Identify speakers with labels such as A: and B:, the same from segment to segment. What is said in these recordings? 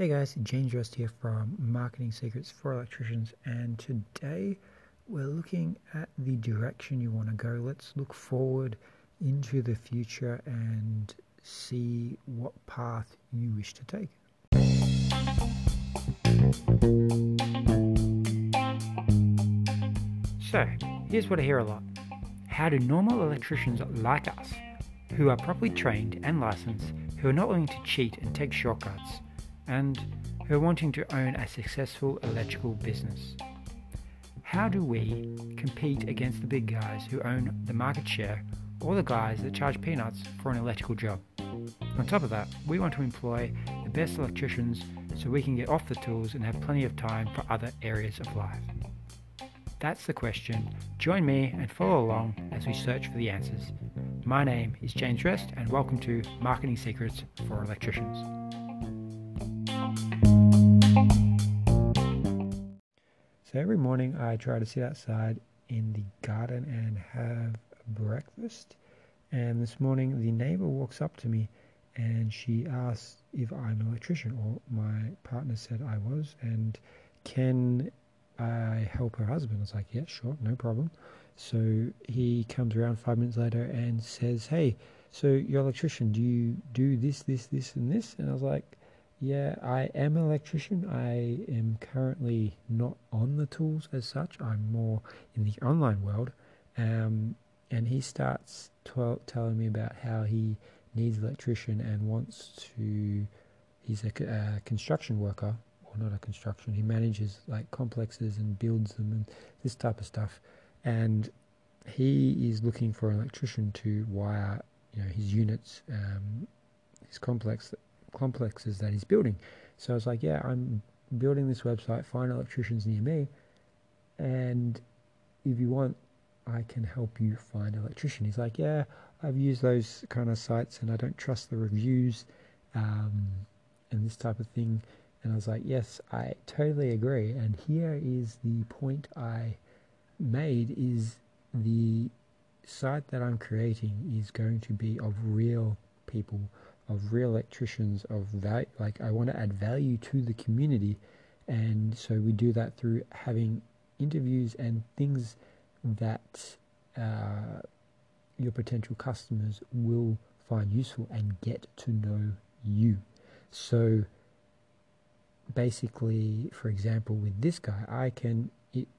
A: Hey guys, James Rust here from Marketing Secrets for Electricians, and today we're looking at the direction you want to go. Let's look forward into the future and see what path you wish to take. So, here's what I hear a lot How do normal electricians like us, who are properly trained and licensed, who are not willing to cheat and take shortcuts, and who are wanting to own a successful electrical business. How do we compete against the big guys who own the market share or the guys that charge peanuts for an electrical job? On top of that, we want to employ the best electricians so we can get off the tools and have plenty of time for other areas of life. That's the question. Join me and follow along as we search for the answers. My name is James Rest, and welcome to Marketing Secrets for Electricians. So every morning I try to sit outside in the garden and have breakfast. And this morning the neighbor walks up to me and she asks if I'm an electrician, or my partner said I was, and can I help her husband? I was like, yeah, sure, no problem. So he comes around five minutes later and says, hey, so you're an electrician, do you do this, this, this, and this? And I was like, yeah, I am an electrician. I am currently not on the tools as such. I'm more in the online world. Um, and he starts t- telling me about how he needs an electrician and wants to. He's a, a construction worker, or not a construction. He manages like complexes and builds them and this type of stuff. And he is looking for an electrician to wire, you know, his units, um, his complex complexes that he's building. So I was like, yeah, I'm building this website, find electricians near me, and if you want, I can help you find an electrician. He's like, yeah, I've used those kind of sites and I don't trust the reviews um, and this type of thing. And I was like, yes, I totally agree. And here is the point I made is the site that I'm creating is going to be of real people of real electricians of value like I want to add value to the community. And so we do that through having interviews and things that uh, your potential customers will find useful and get to know you. So basically for example with this guy I can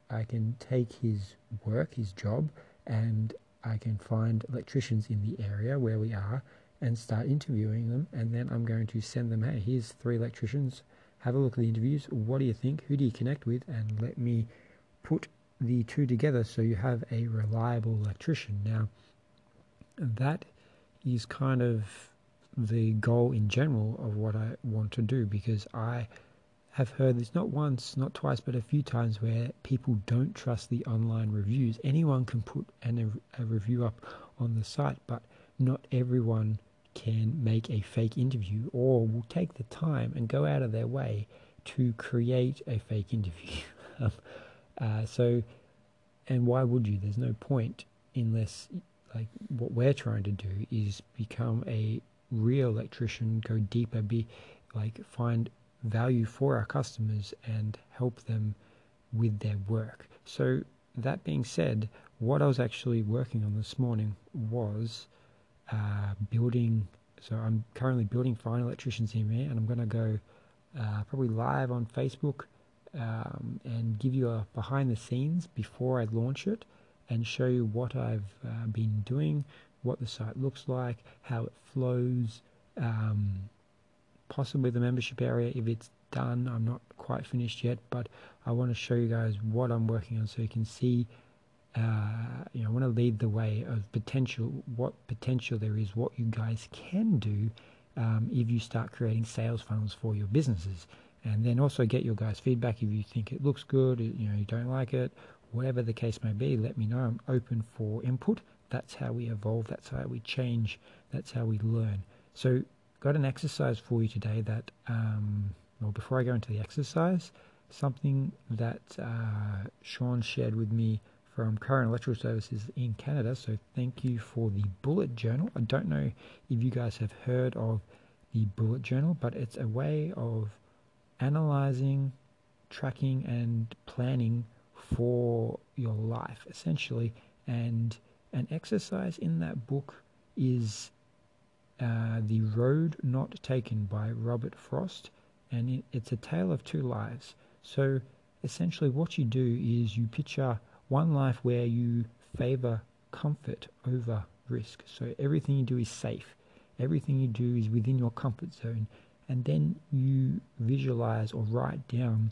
A: I can take his work his job and I can find electricians in the area where we are and start interviewing them. And then I'm going to send them, hey, here's three electricians. Have a look at the interviews. What do you think? Who do you connect with? And let me put the two together so you have a reliable electrician. Now, that is kind of the goal in general of what I want to do because I have heard this not once, not twice, but a few times where people don't trust the online reviews. Anyone can put an, a review up on the site, but not everyone can make a fake interview or will take the time and go out of their way to create a fake interview. Um, uh, so, and why would you? There's no point unless, like, what we're trying to do is become a real electrician, go deeper, be like, find value for our customers and help them with their work. So, that being said, what I was actually working on this morning was uh, building. So I'm currently building Find Electricians here, and I'm going to go uh, probably live on Facebook um, and give you a behind the scenes before I launch it, and show you what I've uh, been doing, what the site looks like, how it flows, um, possibly the membership area if it's done. I'm not quite finished yet, but I want to show you guys what I'm working on so you can see uh, you know, I want to lead the way of potential, what potential there is, what you guys can do um, if you start creating sales funnels for your businesses. And then also get your guys' feedback if you think it looks good, you know, you don't like it, whatever the case may be, let me know. I'm open for input. That's how we evolve, that's how we change, that's how we learn. So, got an exercise for you today that, um, well, before I go into the exercise, something that uh, Sean shared with me from Current Electrical Services in Canada. So thank you for the bullet journal. I don't know if you guys have heard of the bullet journal, but it's a way of analyzing, tracking, and planning for your life essentially. And an exercise in that book is uh, The Road Not Taken by Robert Frost, and it's a tale of two lives. So essentially, what you do is you picture one life where you favor comfort over risk. So everything you do is safe, everything you do is within your comfort zone, and then you visualize or write down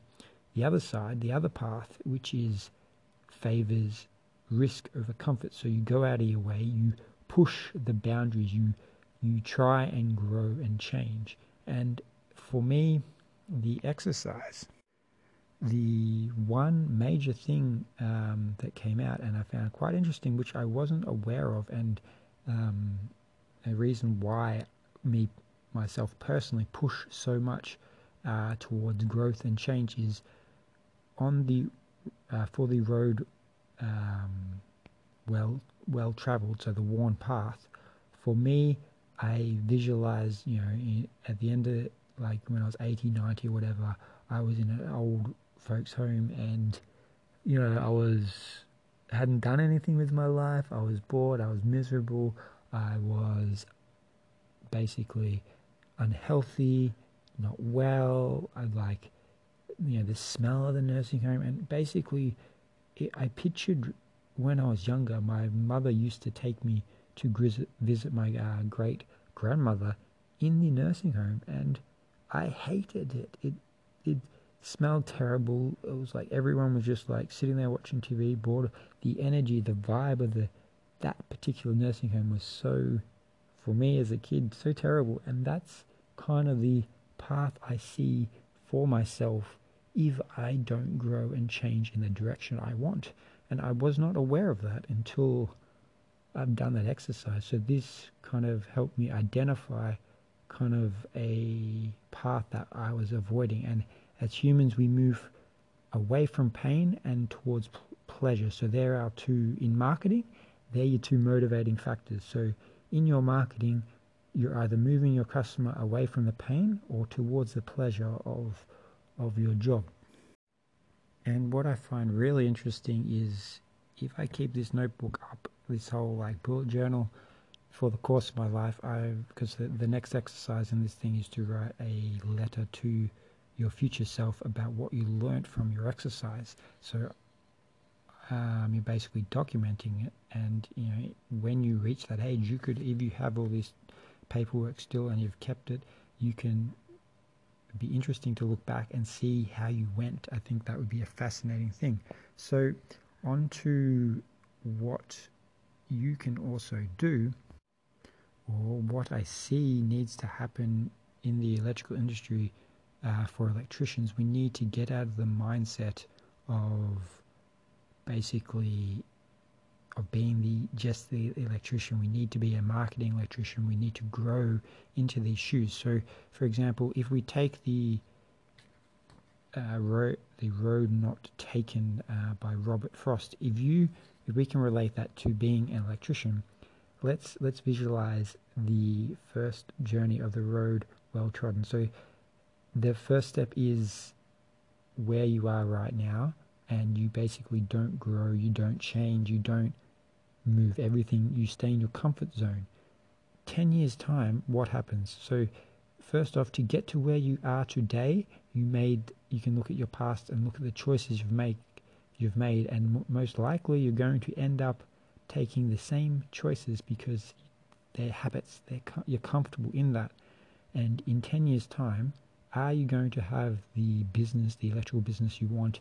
A: the other side, the other path, which is favors risk over comfort. So you go out of your way, you push the boundaries, you you try and grow and change. And for me, the exercise, the one major thing um, that came out and I found quite interesting, which I wasn't aware of, and um, a reason why me myself personally push so much uh, towards growth and change is on the uh, for the road um, well well traveled, so the worn path. For me, I visualize, you know, at the end of like when I was 80, 90, or whatever, I was in an old folks' home and, you know, I was, hadn't done anything with my life. I was bored. I was miserable. I was basically unhealthy, not well. I like, you know, the smell of the nursing home. And basically, it, I pictured when I was younger, my mother used to take me to visit, visit my uh, great grandmother in the nursing home, and I hated it. It it smelled terrible. It was like everyone was just like sitting there watching TV, bored. The energy, the vibe of the that particular nursing home was so, for me as a kid, so terrible. And that's kind of the path I see for myself if I don't grow and change in the direction I want. And I was not aware of that until I've done that exercise. So this kind of helped me identify kind of a path that I was avoiding. And as humans, we move away from pain and towards pleasure. So there are two in marketing. They're your two motivating factors. So in your marketing, you're either moving your customer away from the pain or towards the pleasure of of your job. And what I find really interesting is if I keep this notebook up, this whole like bullet journal for the course of my life, I because the, the next exercise in this thing is to write a letter to your future self about what you learnt from your exercise. So um, you're basically documenting it, and you know when you reach that age, you could, if you have all this paperwork still and you've kept it, you can be interesting to look back and see how you went. I think that would be a fascinating thing. So, on to what you can also do, or what I see needs to happen in the electrical industry uh, for electricians. We need to get out of the mindset of basically of being the just the electrician. We need to be a marketing electrician. We need to grow into these shoes. So, for example, if we take the uh, road, the road not taken uh, by Robert Frost, if you if we can relate that to being an electrician, let's let's visualize the first journey of the road well trodden. So, the first step is where you are right now and you basically don't grow, you don't change, you don't move everything, you stay in your comfort zone. 10 years' time, what happens? So, first off, to get to where you are today, you made, you can look at your past and look at the choices you've made, you've made, and most likely you're going to end up taking the same choices because they're habits, they're, you're comfortable in that. And in 10 years' time, are you going to have the business, the electrical business you want?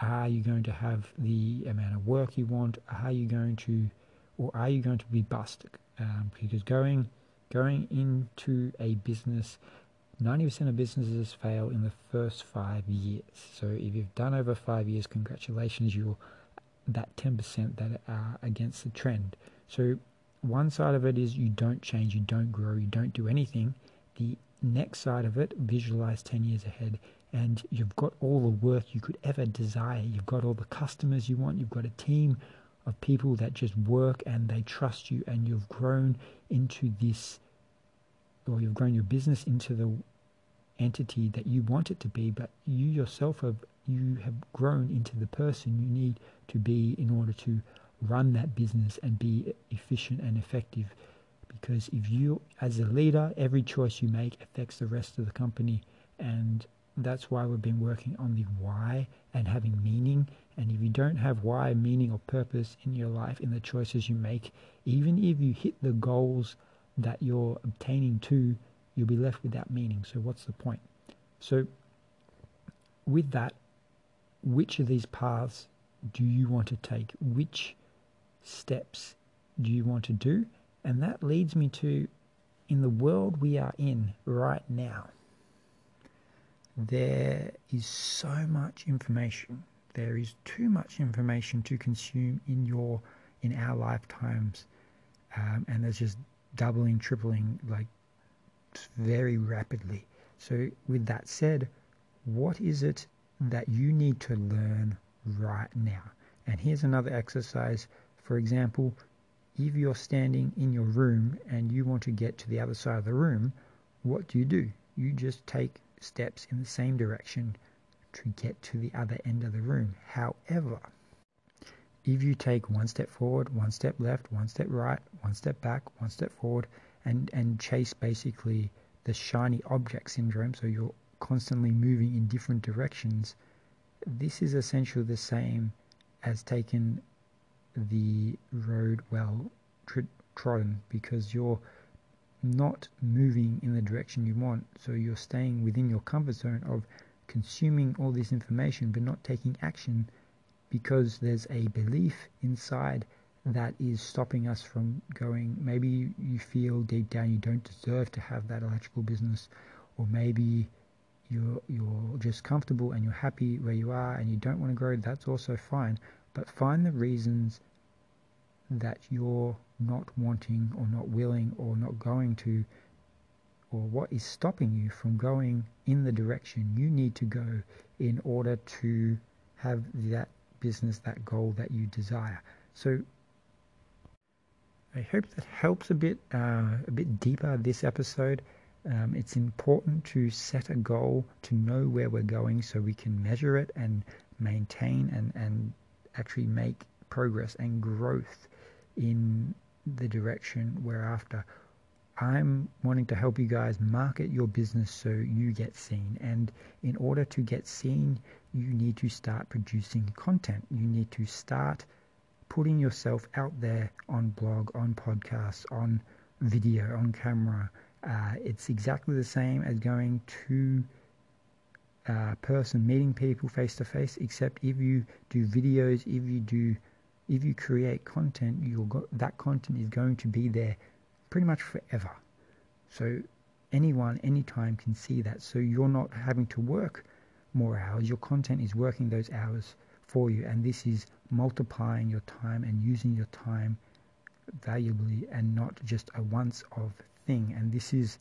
A: Are you going to have the amount of work you want? Are you going to, or are you going to be bust? Um, because going going into a business, ninety percent of businesses fail in the first five years. So if you've done over five years, congratulations, you're that ten percent that are against the trend. So one side of it is you don't change, you don't grow, you don't do anything. The next side of it, visualize 10 years ahead and you've got all the work you could ever desire. You've got all the customers you want. You've got a team of people that just work and they trust you, and you've grown into this, or you've grown your business into the entity that you want it to be, but you yourself have you have grown into the person you need to be in order to run that business and be efficient and effective. Because if you, as a leader, every choice you make affects the rest of the company, and that's why we've been working on the why and having meaning. And if you don't have why, meaning, or purpose in your life, in the choices you make, even if you hit the goals that you're obtaining to, you'll be left without meaning. So, what's the point? So, with that, which of these paths do you want to take? Which steps do you want to do? And that leads me to in the world we are in right now, there is so much information. There is too much information to consume in your in our lifetimes, um, and there's just doubling, tripling, like very rapidly. So, with that said, what is it that you need to learn right now? And here's another exercise. For example, if you're standing in your room and you want to get to the other side of the room, what do you do? You just take steps in the same direction to get to the other end of the room. However, if you take one step forward, one step left, one step right, one step back, one step forward, and, and chase basically the shiny object syndrome, so you're constantly moving in different directions, this is essentially the same as taking the road well trodden because you're not moving in the direction you want. So you're staying within your comfort zone of consuming all this information but not taking action because there's a belief inside that is stopping us from going. Maybe you feel deep down you don't deserve to have that electrical business, or maybe you're you're just comfortable and you're happy where you are and you don't want to grow. That's also fine, but find the reasons that you're not wanting or not willing or not going to or what is stopping you from going in the direction you need to go in order to have that business, that goal that you desire. So I hope that helps a bit, uh, a bit deeper this episode. Um, it's important to set a goal to know where we're going so we can measure it and maintain and, and actually make progress and growth in the direction we're after. I'm wanting to help you guys market your business so you get seen. And in order to get seen, you need to start producing content. You need to start putting yourself out there on blog, on podcasts, on video, on camera. Uh, it's exactly the same as going to uh, person, meeting people face to face, except if you do videos, if you do if you create content, go, that content is going to be there pretty much forever. So anyone, anytime can see that. So you're not having to work more hours. Your content is working those hours for you, and this is multiplying your time and using your time valuably and not just a once-off thing. And this is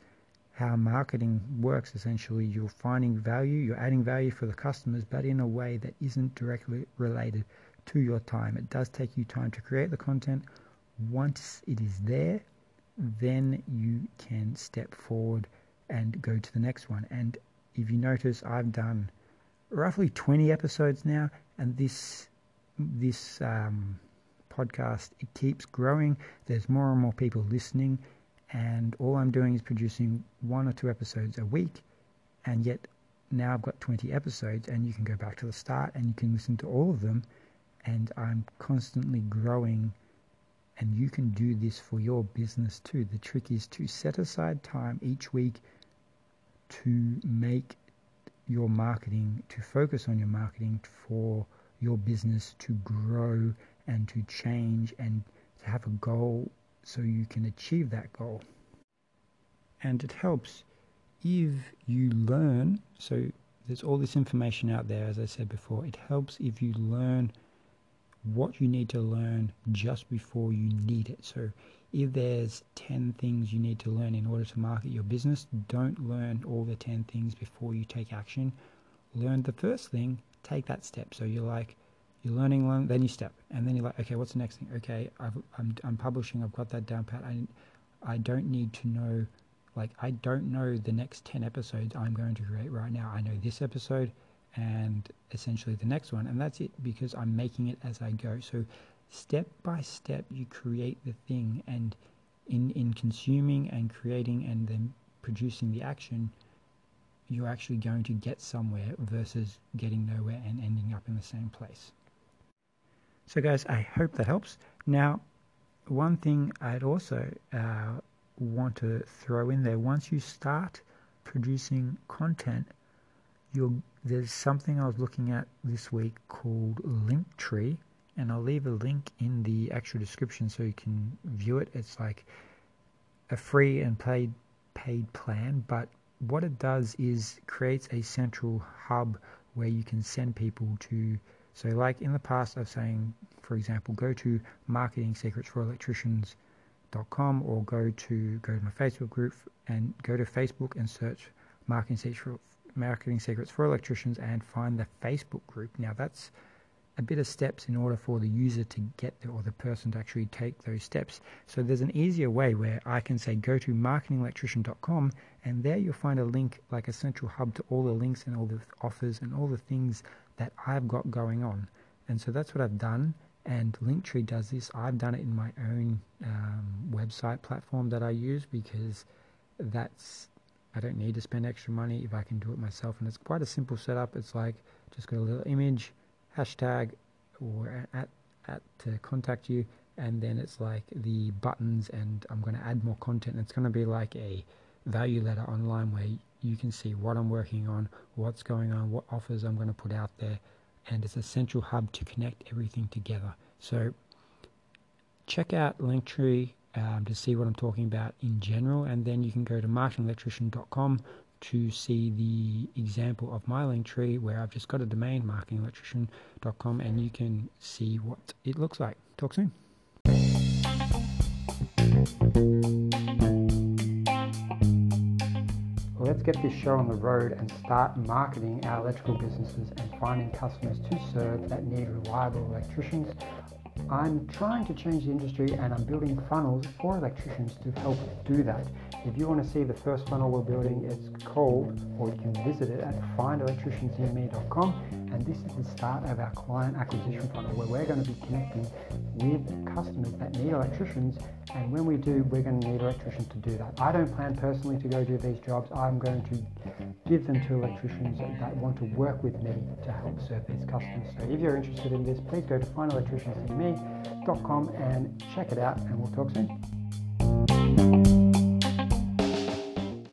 A: how marketing works essentially. You're finding value, you're adding value for the customers, but in a way that isn't directly related to your time. It does take you time to create the content. Once it is there, then you can step forward and go to the next one. And if you notice, I've done roughly 20 episodes now, and this this um, podcast it keeps growing. There's more and more people listening, and all I'm doing is producing one or two episodes a week, and yet now I've got 20 episodes, and you can go back to the start and you can listen to all of them and I'm constantly growing and you can do this for your business too. The trick is to set aside time each week to make your marketing, to focus on your marketing for your business to grow and to change and to have a goal so you can achieve that goal. And it helps if you learn, so there's all this information out there, as I said before, it helps if you learn what you need to learn just before you need it. So if there's 10 things you need to learn in order to market your business, don't learn all the 10 things before you take action. Learn the first thing, take that step. So you're like, you're learning, learn, then you step, and then you're like, okay, what's the next thing? Okay, i am I'm, I'm publishing, I've got that down pat. I, I don't need to know Like, I don't know the next 10 episodes I'm going to create right now. I know this episode and essentially the next one, and that's it because I'm making it as I go. So, step by step, you create the thing, and in, in consuming and creating and then producing the action, you're actually going to get somewhere versus getting nowhere and ending up in the same place. So, guys, I hope that helps. Now, one thing I'd also uh, want to throw in there once you start producing content, there's something I was looking at this week called Linktree, and I'll leave a link in the actual description so you can view it. It's like a free and paid paid plan, but what it does is creates a central hub where you can send people to so like in the past of saying for example go to marketing secrets for electricians.com or go to go to my facebook group and go to facebook and search marketing secrets marketing secrets for electricians and find the facebook group. Now that's a bit of steps in order for the user to get there or the person to actually take those steps. So there's an easier way where I can say go to marketingelectrician.com and there you'll find a link like a central hub to all the links and all the offers and all the things that I've got going on. And so that's what I've done. And Linktree does this. I've done it in my own um, website platform that I use because that's I don't need to spend extra money if I can do it myself. And it's quite a simple setup. It's like just got a little image hashtag or at, at to contact you. And then it's like the buttons and I'm going to add more content. It's going to be like a value letter online where you can see what I'm working on what's going on what offers I'm going to put out there. And it's a central hub to connect everything together. So check out Linktree um, to see what I'm talking about in general. And then you can go to marketingelectrician.com to see the example of my link tree where I've just got a domain marketingelectrician.com and you can see what it looks like. Talk soon. Let's get this show on the road and start marketing our electrical businesses and finding customers to serve that need reliable electricians. I'm trying to change the industry and I'm building funnels for electricians to help do that. If you want to see the first funnel we're building, it's called, or you can visit it at findelectriciansnearme.com. And this is the start of our client acquisition funnel where we're going to be connecting with customers that need electricians. And when we do, we're going to need electricians to do that. I don't plan personally to go do these jobs. I'm going to give them to electricians that want to work with me to help serve these customers. So if you're interested in this, please go to findelectriciansnearme.com and check it out, and we'll talk soon.